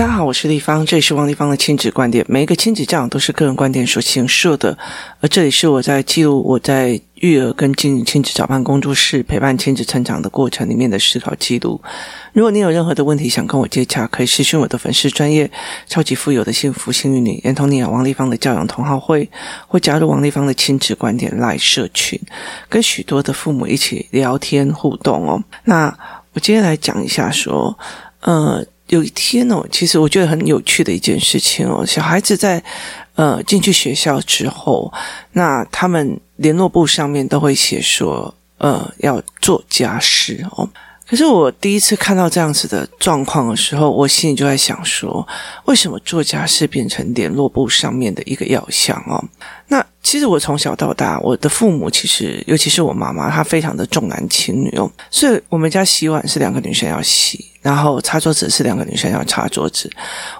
大家好，我是丽芳，这里是王立芳的亲子观点。每一个亲子教养都是个人观点所形设的，而这里是我在记录我在育儿跟经营亲子早班工作室陪伴亲子成长的过程里面的思考记录。如果你有任何的问题想跟我接洽，可以私讯我的粉丝专业超级富有的幸福幸运女安东尼亚王立芳的教养同好会，或加入王立芳的亲子观点来社群，跟许多的父母一起聊天互动哦。那我今天来讲一下说，呃。有一天哦，其实我觉得很有趣的一件事情哦，小孩子在呃进去学校之后，那他们联络簿上面都会写说，呃，要做家事哦。可是我第一次看到这样子的状况的时候，我心里就在想说，为什么做家事变成联络簿上面的一个要项哦？那其实我从小到大，我的父母其实，尤其是我妈妈，她非常的重男轻女哦，所以我们家洗碗是两个女生要洗。然后擦桌子是两个女生要擦桌子，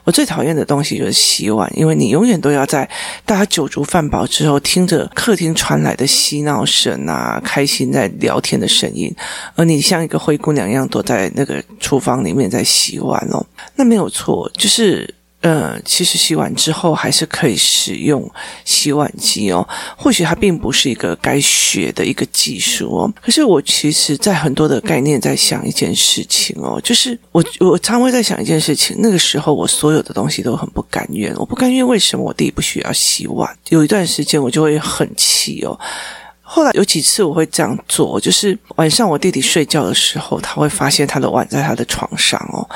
我最讨厌的东西就是洗碗，因为你永远都要在大家酒足饭饱之后，听着客厅传来的嬉闹声啊，开心在聊天的声音，而你像一个灰姑娘一样躲在那个厨房里面在洗碗哦，那没有错，就是。呃，其实洗碗之后还是可以使用洗碗机哦。或许它并不是一个该学的一个技术哦。可是我其实，在很多的概念在想一件事情哦，就是我我常会在想一件事情。那个时候，我所有的东西都很不甘愿。我不甘愿为什么我弟不需要洗碗？有一段时间我就会很气哦。后来有几次我会这样做，就是晚上我弟弟睡觉的时候，他会发现他的碗在他的床上哦。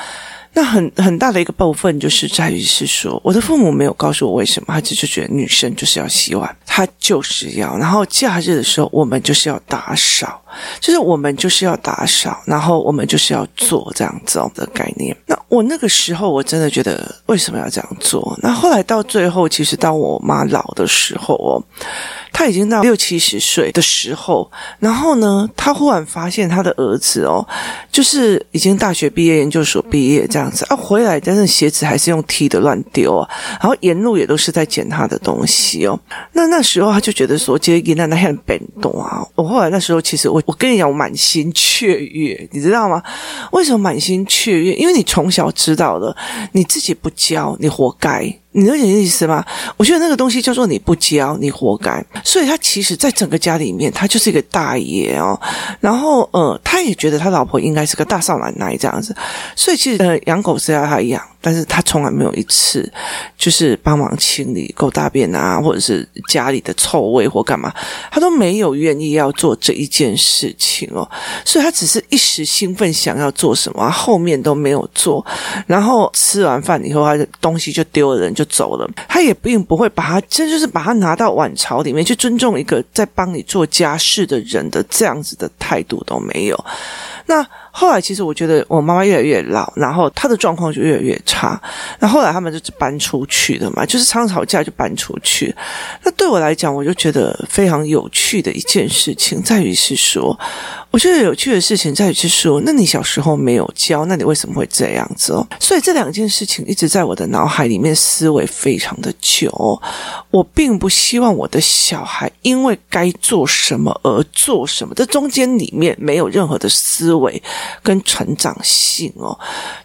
那很很大的一个部分就是在于是说，我的父母没有告诉我为什么，他只是觉得女生就是要洗碗，他就是要。然后假日的时候，我们就是要打扫，就是我们就是要打扫，然后我们就是要做这样子的概念。那我那个时候我真的觉得为什么要这样做？那后来到最后，其实当我妈老的时候哦。她已经到六七十岁的时候，然后呢，她忽然发现她的儿子哦，就是已经大学毕业、研究所毕业这样子啊，回来但是鞋子还是用踢的乱丢啊，然后沿路也都是在捡他的东西哦。那那时候他就觉得说，杰伊那那很笨懂啊。我后来那时候其实我我跟你讲，我满心雀跃，你知道吗？为什么满心雀跃？因为你从小知道了，你自己不教，你活该。你能理解意思吗？我觉得那个东西叫做你不教，你活该。所以他其实，在整个家里面，他就是一个大爷哦。然后，呃，他也觉得他老婆应该是个大少奶奶这样子。所以，其实，呃，养狗是要他养。但是他从来没有一次就是帮忙清理狗大便啊，或者是家里的臭味或干嘛，他都没有愿意要做这一件事情哦。所以他只是一时兴奋想要做什么，后面都没有做。然后吃完饭以后，他的东西就丢，人就走了。他也并不会把他，这就是把他拿到晚朝里面去尊重一个在帮你做家事的人的这样子的态度都没有。那后来，其实我觉得我妈妈越来越老，然后她的状况就越来越差。那后来他们就搬出去了嘛，就是常吵架就搬出去。那对我来讲，我就觉得非常有趣的一件事情，在于是说，我觉得有趣的事情在于是说，那你小时候没有教，那你为什么会这样子哦？所以这两件事情一直在我的脑海里面思维非常的久。我并不希望我的小孩因为该做什么而做什么，这中间里面没有任何的思维跟成长性哦，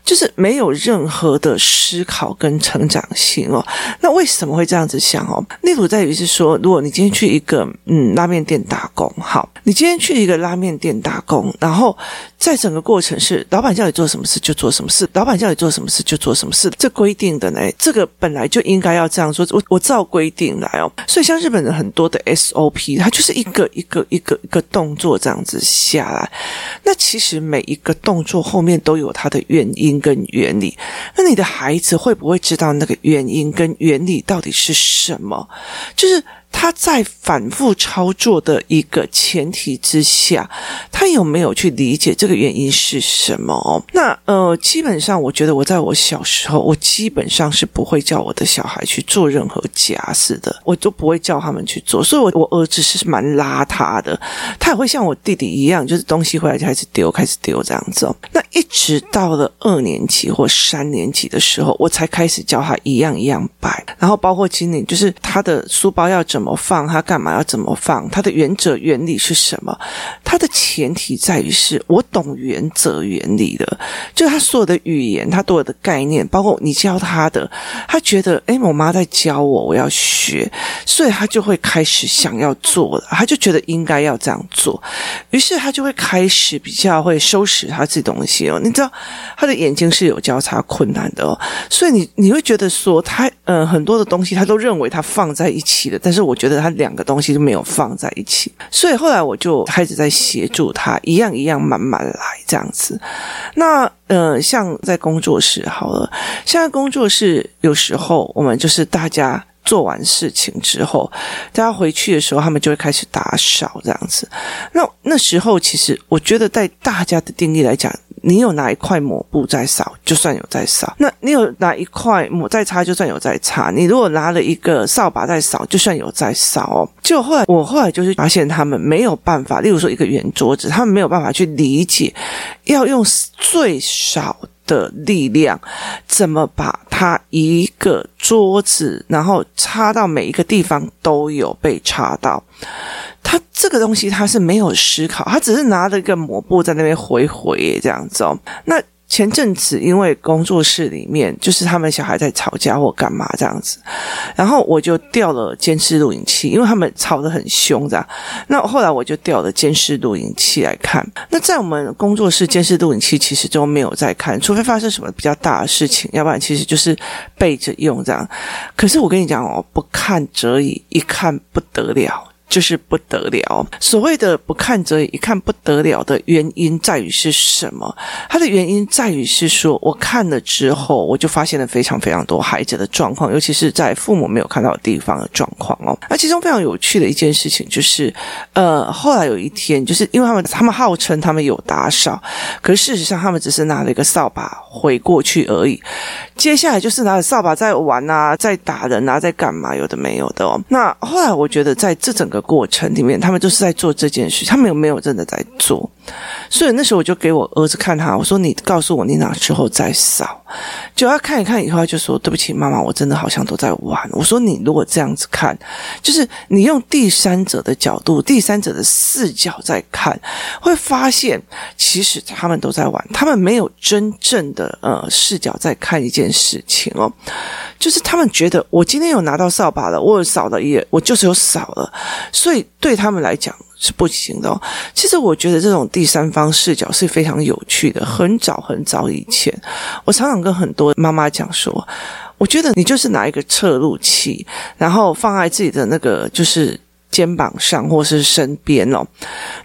就是没有任何的思考跟成长性哦。那为什么会这样子想哦？例如在于是说，如果你今天去一个嗯拉面店打工，好，你今天去一个拉面店。打工，然后在整个过程是老板叫你做什么事就做什么事，老板叫你做什么事就做什么事，这规定的呢？这个本来就应该要这样做，我我照规定来哦。所以像日本人很多的 SOP，它就是一个一个一个一个动作这样子下来。那其实每一个动作后面都有它的原因跟原理。那你的孩子会不会知道那个原因跟原理到底是什么？就是。他在反复操作的一个前提之下，他有没有去理解这个原因是什么？那呃，基本上我觉得我在我小时候，我基本上是不会叫我的小孩去做任何家事的，我都不会叫他们去做。所以我，我我儿子是蛮邋遢的，他也会像我弟弟一样，就是东西回来就开始丢，开始丢这样子哦。那一直到了二年级或三年级的时候，我才开始教他一样一样摆，然后包括今年就是他的书包要整。怎么放，他干嘛要怎么放，他的原则原理是什么？他的前提在于是我懂原则原理的，就他所有的语言，他所有的概念，包括你教他的，他觉得诶，我妈在教我，我要学，所以他就会开始想要做了，他就觉得应该要这样做，于是他就会开始比较会收拾他自己东西哦。你知道他的眼睛是有交叉困难的哦，所以你你会觉得说他呃很多的东西他都认为他放在一起的，但是我我觉得他两个东西都没有放在一起，所以后来我就开始在协助他一样一样慢慢来这样子。那呃像在工作室好了，现在工作室有时候我们就是大家。做完事情之后，大家回去的时候，他们就会开始打扫这样子。那那时候，其实我觉得，在大家的定义来讲，你有拿一块抹布在扫，就算有在扫；那你有拿一块抹在擦，就算有在擦。你如果拿了一个扫把在扫，就算有在扫哦。就后来，我后来就是发现，他们没有办法，例如说一个圆桌子，他们没有办法去理解，要用最少的力量，怎么把它一个桌子，然后插到每一个地方都有被插到，他这个东西他是没有思考，他只是拿着一个抹布在那边回回这样子哦，那。前阵子，因为工作室里面就是他们小孩在吵架或干嘛这样子，然后我就调了监视录影器，因为他们吵得很凶，这样。那后来我就调了监视录影器来看。那在我们工作室，监视录影器其实都没有在看，除非发生什么比较大的事情，要不然其实就是备着用这样。可是我跟你讲哦，不看则已，一看不得了。就是不得了。所谓的不看则已，一看不得了的原因在于是什么？它的原因在于是说，我看了之后，我就发现了非常非常多孩子的状况，尤其是在父母没有看到的地方的状况哦。那其中非常有趣的一件事情就是，呃，后来有一天，就是因为他们他们号称他们有打扫，可是事实上他们只是拿了一个扫把挥过去而已。接下来就是拿着扫把在玩啊，在打人啊，在干嘛？有的没有的哦。那后来我觉得在这整个过程里面，他们就是在做这件事，他们有没有真的在做？所以那时候我就给我儿子看他，我说：“你告诉我你哪时候在扫？”就他看一看以后，他就说：“对不起，妈妈，我真的好像都在玩。”我说：“你如果这样子看，就是你用第三者的角度、第三者的视角在看，会发现其实他们都在玩，他们没有真正的呃视角在看一件事情哦。就是他们觉得我今天有拿到扫把了，我有扫了也，我就是有扫了，所以对他们来讲。”是不行的哦。其实我觉得这种第三方视角是非常有趣的。很早很早以前，我常常跟很多妈妈讲说，我觉得你就是拿一个测录器，然后放在自己的那个就是。肩膀上或是身边哦，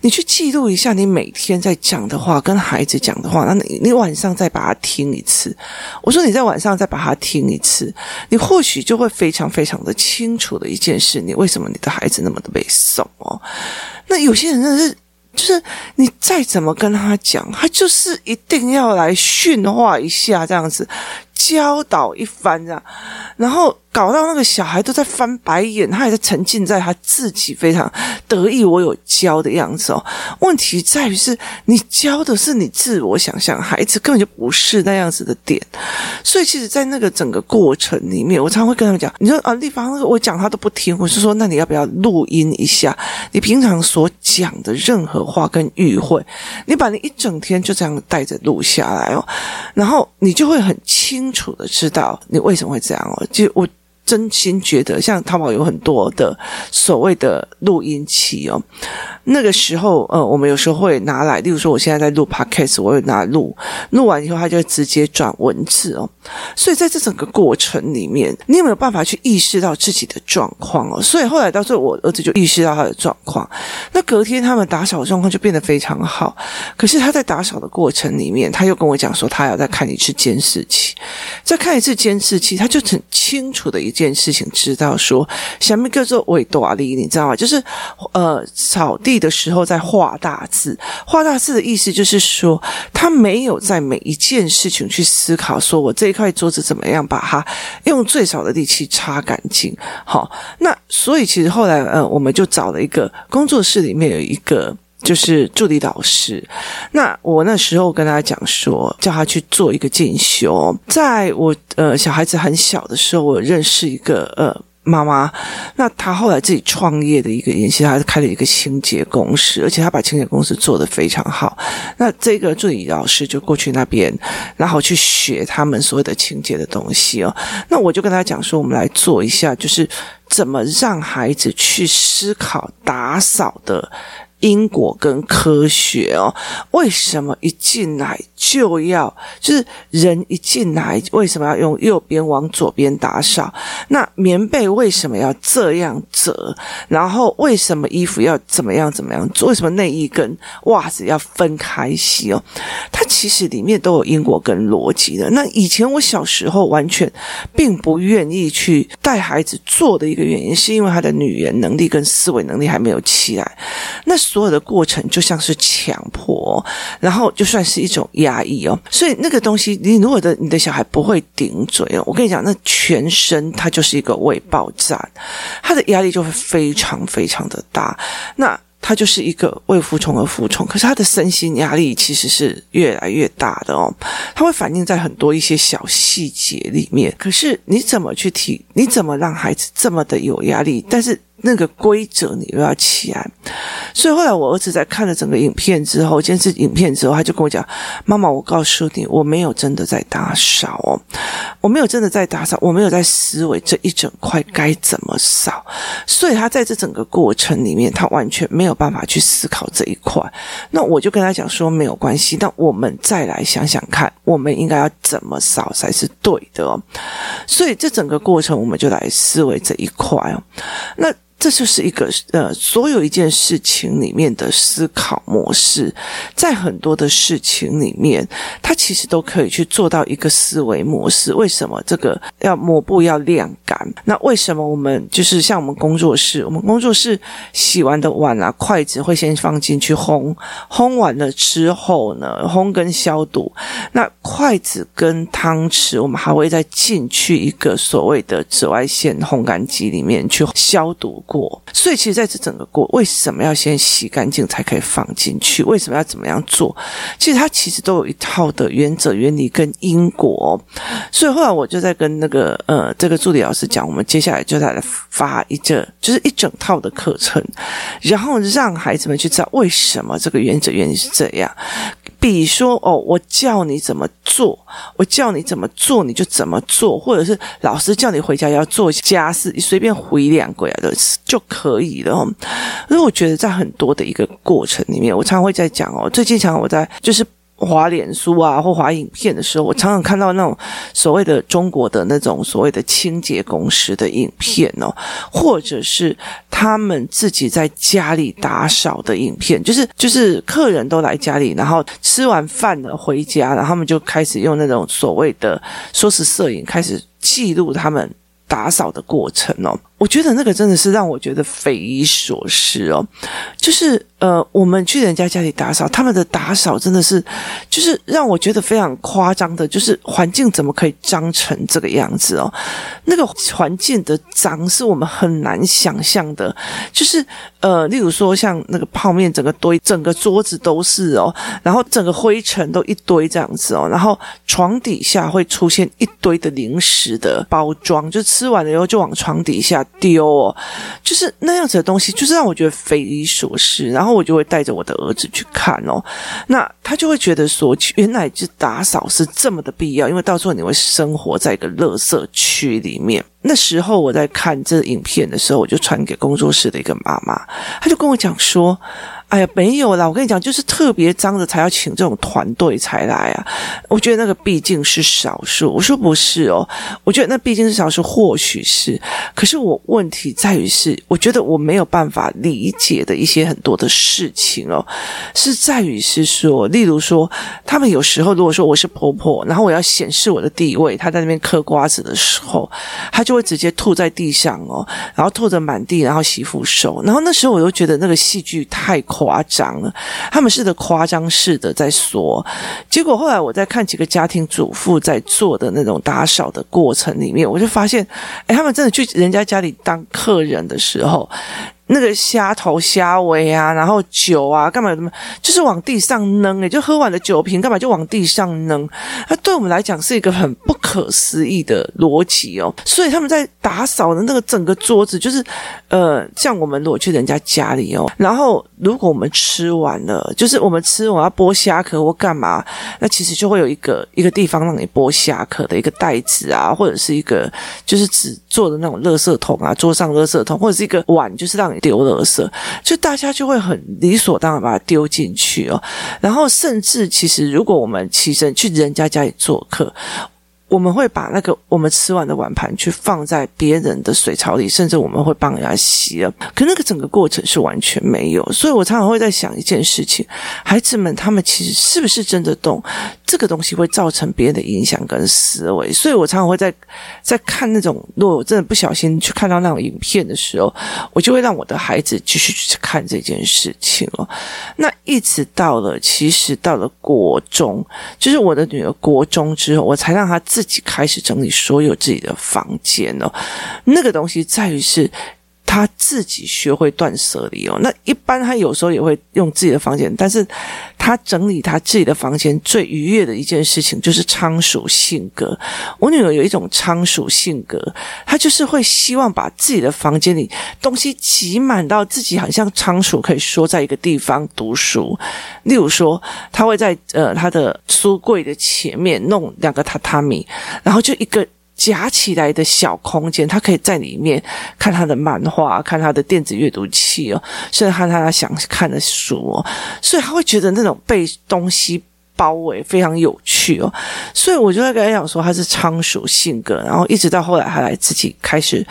你去记录一下你每天在讲的话，跟孩子讲的话，那你你晚上再把它听一次。我说你在晚上再把它听一次，你或许就会非常非常的清楚的一件事：你为什么你的孩子那么的被送哦？那有些人真的是，就是你再怎么跟他讲，他就是一定要来训话一下这样子，教导一番这样，然后。搞到那个小孩都在翻白眼，他还在沉浸在他自己非常得意我有教的样子哦。问题在于是你教的是你自我想象，孩子根本就不是那样子的点。所以其实，在那个整个过程里面，我常会跟他们讲：“你说啊，丽芳，我讲他都不听。”我是说：“那你要不要录音一下？你平常所讲的任何话跟语汇，你把你一整天就这样带着录下来哦，然后你就会很清楚的知道你为什么会这样哦。”就我。真心觉得，像淘宝有很多的所谓的录音器哦。那个时候，呃，我们有时候会拿来，例如说，我现在在录 Podcast，我会拿录，录完以后，它就直接转文字哦。所以在这整个过程里面，你有没有办法去意识到自己的状况哦？所以后来到最后，我儿子就意识到他的状况。那隔天他们打扫状况就变得非常好。可是他在打扫的过程里面，他又跟我讲说，他要再看一次监视器，再看一次监视器，他就很清楚的一件事情，知道说，什么叫做维多利，你知道吗？就是呃，扫地。的时候在画大字，画大字的意思就是说，他没有在每一件事情去思考，说我这一块桌子怎么样把它用最少的力气擦干净。好，那所以其实后来，呃，我们就找了一个工作室里面有一个就是助理老师。那我那时候跟他讲说，叫他去做一个进修。在我呃小孩子很小的时候，我认识一个呃。妈妈，那她后来自己创业的一个演戏，她开了一个清洁公司，而且她把清洁公司做得非常好。那这个助理老师就过去那边，然后去学他们所有的清洁的东西哦。那我就跟他讲说，我们来做一下，就是怎么让孩子去思考打扫的。因果跟科学哦，为什么一进来就要就是人一进来为什么要用右边往左边打扫？那棉被为什么要这样折？然后为什么衣服要怎么样怎么样？为什么内衣跟袜子要分开洗哦？它其实里面都有因果跟逻辑的。那以前我小时候完全并不愿意去带孩子做的一个原因，是因为他的语言能力跟思维能力还没有起来。那所有的过程就像是强迫，然后就算是一种压抑哦。所以那个东西，你如果的你的小孩不会顶嘴哦，我跟你讲，那全身他就是一个未爆炸，他的压力就会非常非常的大。那他就是一个为服从而服从，可是他的身心压力其实是越来越大的哦。他会反映在很多一些小细节里面。可是你怎么去提？你怎么让孩子这么的有压力？但是。那个规则你又要起来，所以后来我儿子在看了整个影片之后，监视影片之后，他就跟我讲：“妈妈，我告诉你，我没有真的在打扫哦，我没有真的在打扫，我没有在思维这一整块该怎么扫。”所以他在这整个过程里面，他完全没有办法去思考这一块。那我就跟他讲说：“没有关系，那我们再来想想看，我们应该要怎么扫才是对的哦。”所以这整个过程，我们就来思维这一块哦。那。这就是一个呃，所有一件事情里面的思考模式，在很多的事情里面，它其实都可以去做到一个思维模式。为什么这个要抹布要晾干？那为什么我们就是像我们工作室，我们工作室洗完的碗啊、筷子会先放进去烘，烘完了之后呢，烘跟消毒。那筷子跟汤匙，我们还会再进去一个所谓的紫外线烘干机里面去消毒。过，所以其实在这整个过，为什么要先洗干净才可以放进去？为什么要怎么样做？其实它其实都有一套的原则、原理跟因果。所以后来我就在跟那个呃这个助理老师讲，我们接下来就来发一个，就是一整套的课程，然后让孩子们去知道为什么这个原则、原理是这样。比说哦，我叫你怎么做，我叫你怎么做，你就怎么做，或者是老师叫你回家要做家事，你随便回两个呀的就可以了。因为我觉得在很多的一个过程里面，我常会在讲哦，最近常我在就是。滑脸书啊，或滑影片的时候，我常常看到那种所谓的中国的那种所谓的清洁公司的影片哦，或者是他们自己在家里打扫的影片，就是就是客人都来家里，然后吃完饭了回家，然后他们就开始用那种所谓的说是摄影开始记录他们打扫的过程哦。我觉得那个真的是让我觉得匪夷所思哦，就是。呃，我们去人家家里打扫，他们的打扫真的是，就是让我觉得非常夸张的，就是环境怎么可以脏成这个样子哦？那个环境的脏是我们很难想象的，就是呃，例如说像那个泡面整个堆，整个桌子都是哦，然后整个灰尘都一堆这样子哦，然后床底下会出现一堆的零食的包装，就吃完了以后就往床底下丢哦，就是那样子的东西，就是让我觉得匪夷所思，然后。我就会带着我的儿子去看哦，那他就会觉得说，原来就打扫是这么的必要，因为到时候你会生活在一个垃圾区剧里面。那时候我在看这影片的时候，我就传给工作室的一个妈妈，她就跟我讲说。哎呀，没有啦！我跟你讲，就是特别脏的才要请这种团队才来啊。我觉得那个毕竟是少数。我说不是哦，我觉得那毕竟是少数，或许是。可是我问题在于是，我觉得我没有办法理解的一些很多的事情哦，是在于是说，例如说，他们有时候如果说我是婆婆，然后我要显示我的地位，她在那边嗑瓜子的时候候，他就会直接吐在地上哦，然后吐着满地，然后洗扶手，然后那时候我又觉得那个戏剧太夸张了，他们是的夸张式的在说，结果后来我在看几个家庭主妇在做的那种打扫的过程里面，我就发现，哎，他们真的去人家家里当客人的时候。那个虾头虾尾啊，然后酒啊，干嘛什么，就是往地上扔，诶，就喝完的酒瓶，干嘛就往地上扔？那对我们来讲是一个很不可思议的逻辑哦。所以他们在打扫的那个整个桌子，就是呃，像我们如果去人家家里哦，然后如果我们吃完了，就是我们吃我要剥虾壳或干嘛，那其实就会有一个一个地方让你剥虾壳的一个袋子啊，或者是一个就是纸做的那种垃圾桶啊，桌上垃圾桶，或者是一个碗，就是让你。丢垃圾，就大家就会很理所当然把它丢进去哦。然后，甚至其实，如果我们起身去人家家里做客。我们会把那个我们吃完的碗盘去放在别人的水槽里，甚至我们会帮人家洗了。可那个整个过程是完全没有，所以我常常会在想一件事情：孩子们他们其实是不是真的懂这个东西会造成别人的影响跟思维？所以我常常会在在看那种，如果我真的不小心去看到那种影片的时候，我就会让我的孩子继续去看这件事情哦。那一直到了，其实到了国中，就是我的女儿国中之后，我才让她。自己开始整理所有自己的房间哦，那个东西在于是他自己学会断舍离哦。那一般他有时候也会用自己的房间，但是他整理他自己的房间最愉悦的一件事情就是仓鼠性格。我女儿有一种仓鼠性格，她就是会希望把自己的房间里东西挤满到自己好像仓鼠可以缩在一个地方读书。例如说，她会在呃她的书柜的前面弄两个榻榻米，然后就一个。夹起来的小空间，他可以在里面看他的漫画，看他的电子阅读器哦，甚至看他想看的书哦，所以他会觉得那种被东西包围非常有趣哦，所以我就在跟他讲说他是仓鼠性格，然后一直到后来他来自己开始。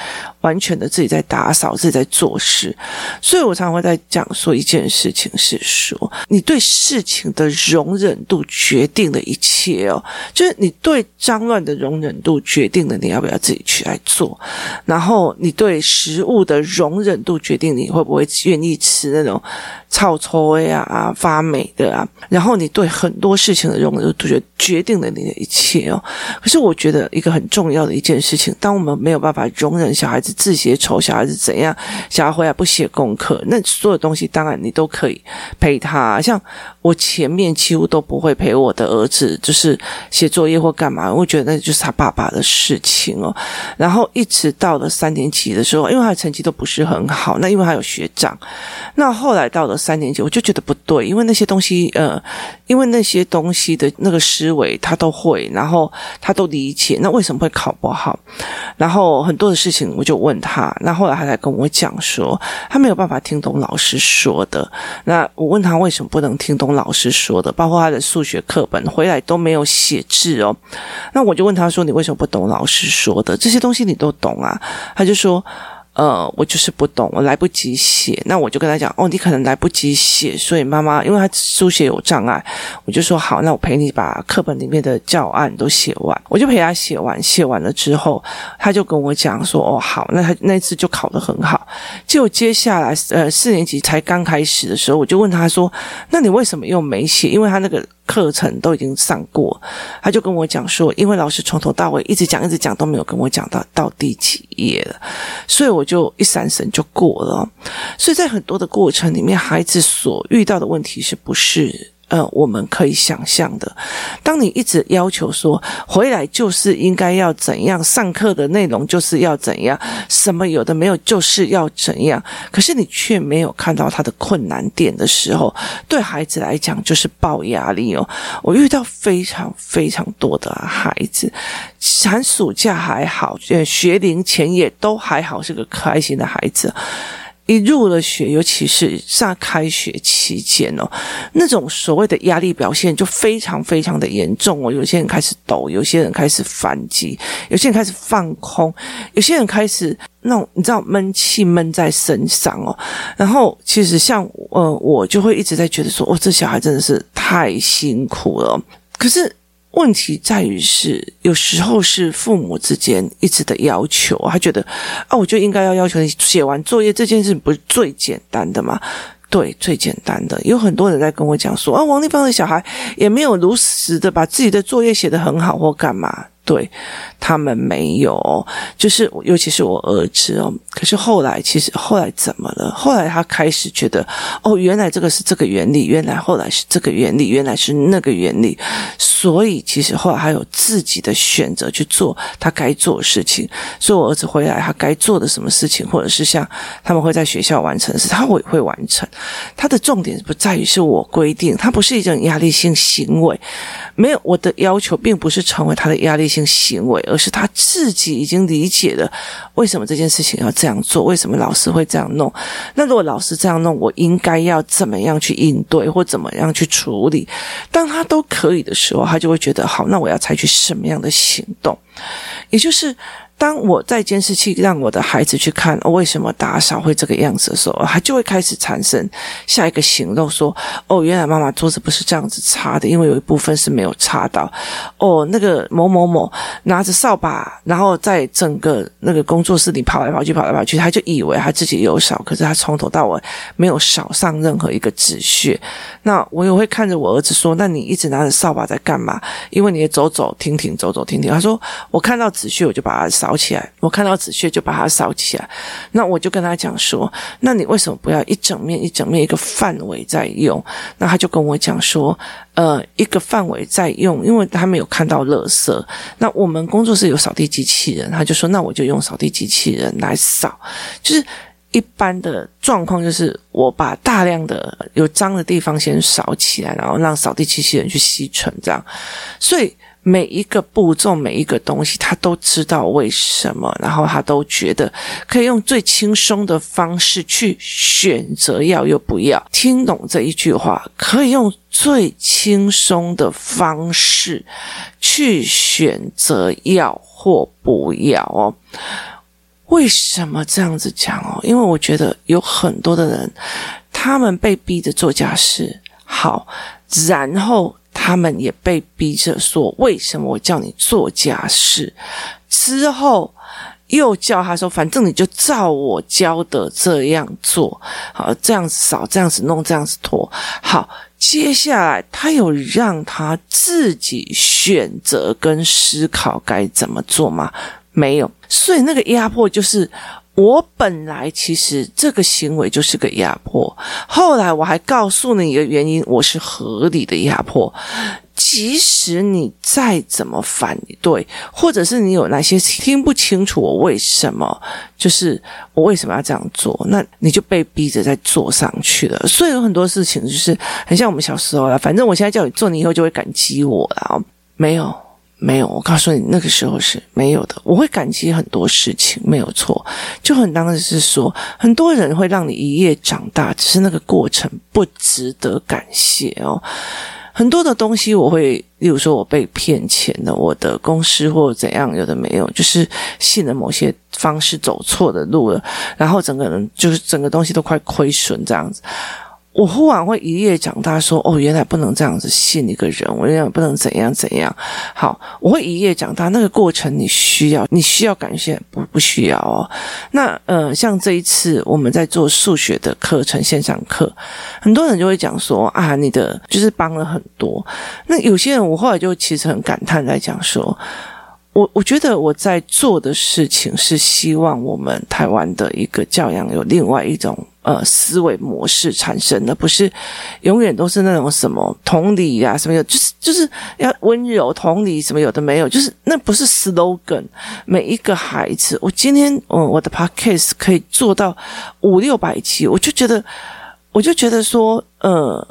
完全的自己在打扫，自己在做事，所以我常常会在讲说一件事情是说，你对事情的容忍度决定了一切哦，就是你对脏乱的容忍度决定了你要不要自己去来做，然后你对食物的容忍度决定你会不会愿意吃那种臭臭味啊发霉的啊，然后你对很多事情的容忍度决决定了你的一切哦。可是我觉得一个很重要的一件事情，当我们没有办法容忍小孩子。字写丑，小孩子怎样？小孩回来不写功课，那所有东西当然你都可以陪他。像我前面几乎都不会陪我的儿子，就是写作业或干嘛，我觉得那就是他爸爸的事情哦。然后一直到了三年级的时候，因为他的成绩都不是很好，那因为他有学长，那后来到了三年级，我就觉得不对，因为那些东西，呃，因为那些东西的那个思维他都会，然后他都理解，那为什么会考不好？然后很多的事情我就。问他，那后来他才跟我讲说，他没有办法听懂老师说的。那我问他为什么不能听懂老师说的，包括他的数学课本回来都没有写字哦。那我就问他说：“你为什么不懂老师说的？这些东西你都懂啊？”他就说。呃，我就是不懂，我来不及写。那我就跟他讲，哦，你可能来不及写，所以妈妈，因为他书写有障碍，我就说好，那我陪你把课本里面的教案都写完。我就陪他写完，写完了之后，他就跟我讲说，哦，好，那他那次就考得很好。结果接下来，呃，四年级才刚开始的时候，我就问他说，那你为什么又没写？因为他那个。课程都已经上过，他就跟我讲说，因为老师从头到尾一直讲一直讲都没有跟我讲到到第几页了，所以我就一闪神就过了。所以在很多的过程里面，孩子所遇到的问题是不是？呃，我们可以想象的，当你一直要求说回来就是应该要怎样，上课的内容就是要怎样，什么有的没有就是要怎样，可是你却没有看到他的困难点的时候，对孩子来讲就是爆压力哦。我遇到非常非常多的孩子，寒暑假还好，学龄前也都还好，是个开心的孩子。一入了学，尤其是上开学期间哦，那种所谓的压力表现就非常非常的严重哦。有些人开始抖，有些人开始反击，有些人开始放空，有些人开始那种你知道闷气闷在身上哦。然后其实像呃，我就会一直在觉得说，哦，这小孩真的是太辛苦了。可是。问题在于是，有时候是父母之间一直的要求，他觉得啊，我就应该要要求你写完作业这件事，不是最简单的吗？对，最简单的。有很多人在跟我讲说啊，王立芳的小孩也没有如实的把自己的作业写得很好或干嘛。对，他们没有，就是尤其是我儿子哦。可是后来，其实后来怎么了？后来他开始觉得，哦，原来这个是这个原理，原来后来是这个原理，原来是那个原理。所以其实后来他有自己的选择去做他该做的事情。所以我儿子回来，他该做的什么事情，或者是像他们会在学校完成的事，他会会完成。他的重点不在于是我规定，他不是一种压力性行为。没有，我的要求并不是成为他的压力性行为，而是他自己已经理解了为什么这件事情要这样做，为什么老师会这样弄。那如果老师这样弄，我应该要怎么样去应对，或怎么样去处理？当他都可以的时候，他就会觉得好，那我要采取什么样的行动？也就是。当我在监视器让我的孩子去看，哦，为什么打扫会这个样子的时候，他就会开始产生下一个行动，说：“哦，原来妈妈桌子不是这样子擦的，因为有一部分是没有擦到。”哦，那个某某某拿着扫把，然后在整个那个工作室里跑来跑去，跑来跑去，他就以为他自己有扫，可是他从头到尾没有扫上任何一个纸屑。那我也会看着我儿子说：“那你一直拿着扫把在干嘛？因为你也走走停停，走走停停。”他说：“我看到纸屑，我就把它扫。”起来，我看到纸屑就把它扫起来。那我就跟他讲说：“那你为什么不要一整面一整面一个范围在用？”那他就跟我讲说：“呃，一个范围在用，因为他没有看到垃圾。那我们工作室有扫地机器人，他就说：那我就用扫地机器人来扫。就是一般的状况，就是我把大量的有脏的地方先扫起来，然后让扫地机器人去吸尘，这样。所以。”每一个步骤，每一个东西，他都知道为什么，然后他都觉得可以用最轻松的方式去选择要又不要。听懂这一句话，可以用最轻松的方式去选择要或不要哦。为什么这样子讲哦？因为我觉得有很多的人，他们被逼着做家事，好，然后。他们也被逼着说：“为什么我叫你做家事？”之后又叫他说：“反正你就照我教的这样做，好，这样子扫，这样子弄，这样子拖。”好，接下来他有让他自己选择跟思考该怎么做吗？没有，所以那个压迫就是。我本来其实这个行为就是个压迫，后来我还告诉你一个原因，我是合理的压迫。即使你再怎么反对，或者是你有哪些听不清楚我为什么，就是我为什么要这样做，那你就被逼着再做上去了。所以有很多事情就是很像我们小时候啦，反正我现在叫你做，你以后就会感激我了。没有。没有，我告诉你，那个时候是没有的。我会感激很多事情，没有错。就很当时是说，很多人会让你一夜长大，只是那个过程不值得感谢哦。很多的东西，我会，例如说我被骗钱的，我的公司或怎样，有的没有，就是信了某些方式走错的路了，然后整个人就是整个东西都快亏损这样子。我忽然会一夜长大，说：“哦，原来不能这样子信一个人，我原来不能怎样怎样。”好，我会一夜长大。那个过程你需要，你需要感谢，不不需要哦。那呃，像这一次我们在做数学的课程线上课，很多人就会讲说：“啊，你的就是帮了很多。”那有些人，我后来就其实很感叹，在讲说。我我觉得我在做的事情是希望我们台湾的一个教养有另外一种呃思维模式产生的，不是永远都是那种什么同理、啊、什么的，就是就是要温柔同理什么有的没有，就是那不是 slogan。每一个孩子，我今天嗯我的 podcast 可以做到五六百集，我就觉得我就觉得说呃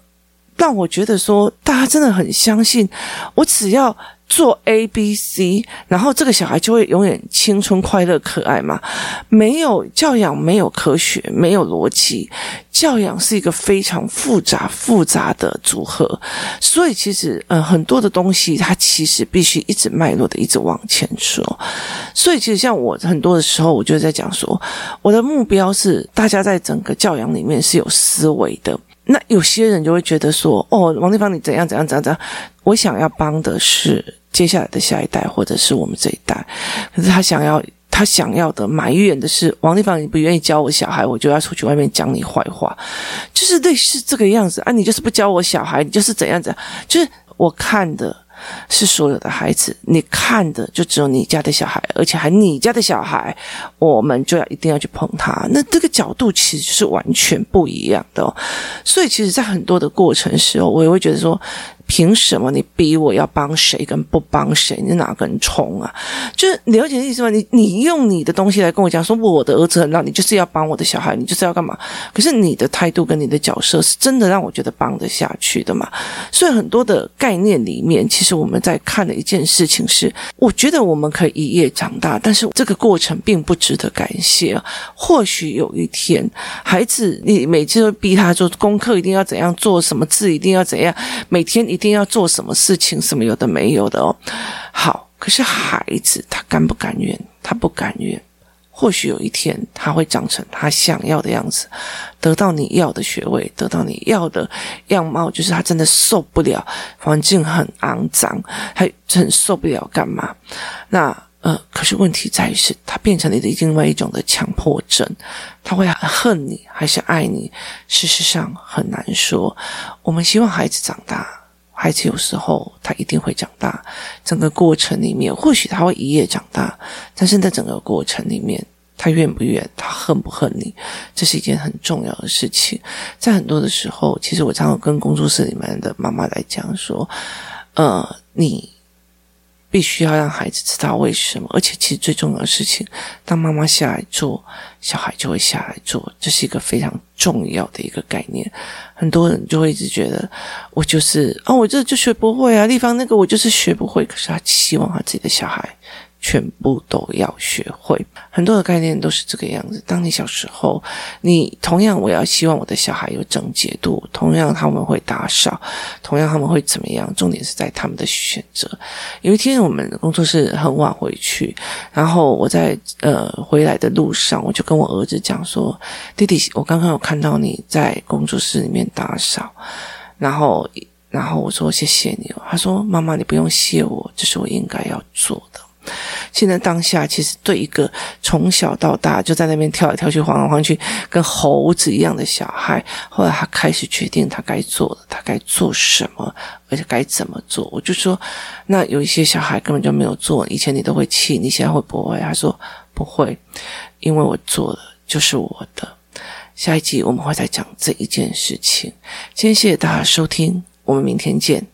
让我觉得说大家真的很相信我，只要。做 A、B、C，然后这个小孩就会永远青春、快乐、可爱嘛？没有教养，没有科学，没有逻辑。教养是一个非常复杂、复杂的组合，所以其实，呃，很多的东西它其实必须一直脉络的一直往前说。所以，其实像我很多的时候，我就在讲说，我的目标是大家在整个教养里面是有思维的。那有些人就会觉得说，哦，王丽芳你怎样怎样怎样怎样？我想要帮的是。接下来的下一代，或者是我们这一代，可是他想要，他想要的埋怨的是王立芳，你不愿意教我小孩，我就要出去外面讲你坏话，就是类似这个样子啊！你就是不教我小孩，你就是怎样子？就是我看的，是所有的孩子，你看的就只有你家的小孩，而且还你家的小孩，我们就要一定要去捧他。那这个角度其实是完全不一样的哦。所以，其实，在很多的过程时候，我也会觉得说。凭什么你逼我要帮谁跟不帮谁？你哪根葱啊？就是了解的意思吗？你你用你的东西来跟我讲，说我的儿子很烂，你就是要帮我的小孩，你就是要干嘛？可是你的态度跟你的角色是真的让我觉得帮得下去的嘛？所以很多的概念里面，其实我们在看的一件事情是，我觉得我们可以一夜长大，但是这个过程并不值得感谢。或许有一天，孩子你每次都逼他做功课，一定要怎样做，什么字一定要怎样，每天一定要做什么事情，什么有的没有的哦。好，可是孩子他甘不甘愿？他不甘愿。或许有一天他会长成他想要的样子，得到你要的学位，得到你要的样貌，就是他真的受不了环境很肮脏，他很受不了干嘛？那呃，可是问题在于是，他变成你的另外一种的强迫症，他会恨你还是爱你？事实上很难说。我们希望孩子长大。孩子有时候他一定会长大，整个过程里面，或许他会一夜长大，但是在整个过程里面，他愿不愿，他恨不恨你，这是一件很重要的事情。在很多的时候，其实我常常跟工作室里面的妈妈来讲说，呃，你。必须要让孩子知道为什么，而且其实最重要的事情，当妈妈下来做，小孩就会下来做，这是一个非常重要的一个概念。很多人就会一直觉得，我就是啊，我这就学不会啊，地方那个我就是学不会，可是他期望他自己的小孩。全部都要学会，很多的概念都是这个样子。当你小时候，你同样我要希望我的小孩有整洁度，同样他们会打扫，同样他们会怎么样？重点是在他们的选择。有一天，我们工作室很晚回去，然后我在呃回来的路上，我就跟我儿子讲说：“弟弟，我刚刚有看到你在工作室里面打扫，然后然后我说谢谢你哦。”他说：“妈妈，你不用谢我，这是我应该要做的。”现在当下，其实对一个从小到大就在那边跳来跳去、晃来晃去，跟猴子一样的小孩，后来他开始决定他该做的，他该做什么，而且该怎么做。我就说，那有一些小孩根本就没有做，以前你都会气，你现在会不会？他说不会，因为我做了就是我的。下一集我们会再讲这一件事情。今天谢谢大家收听，我们明天见。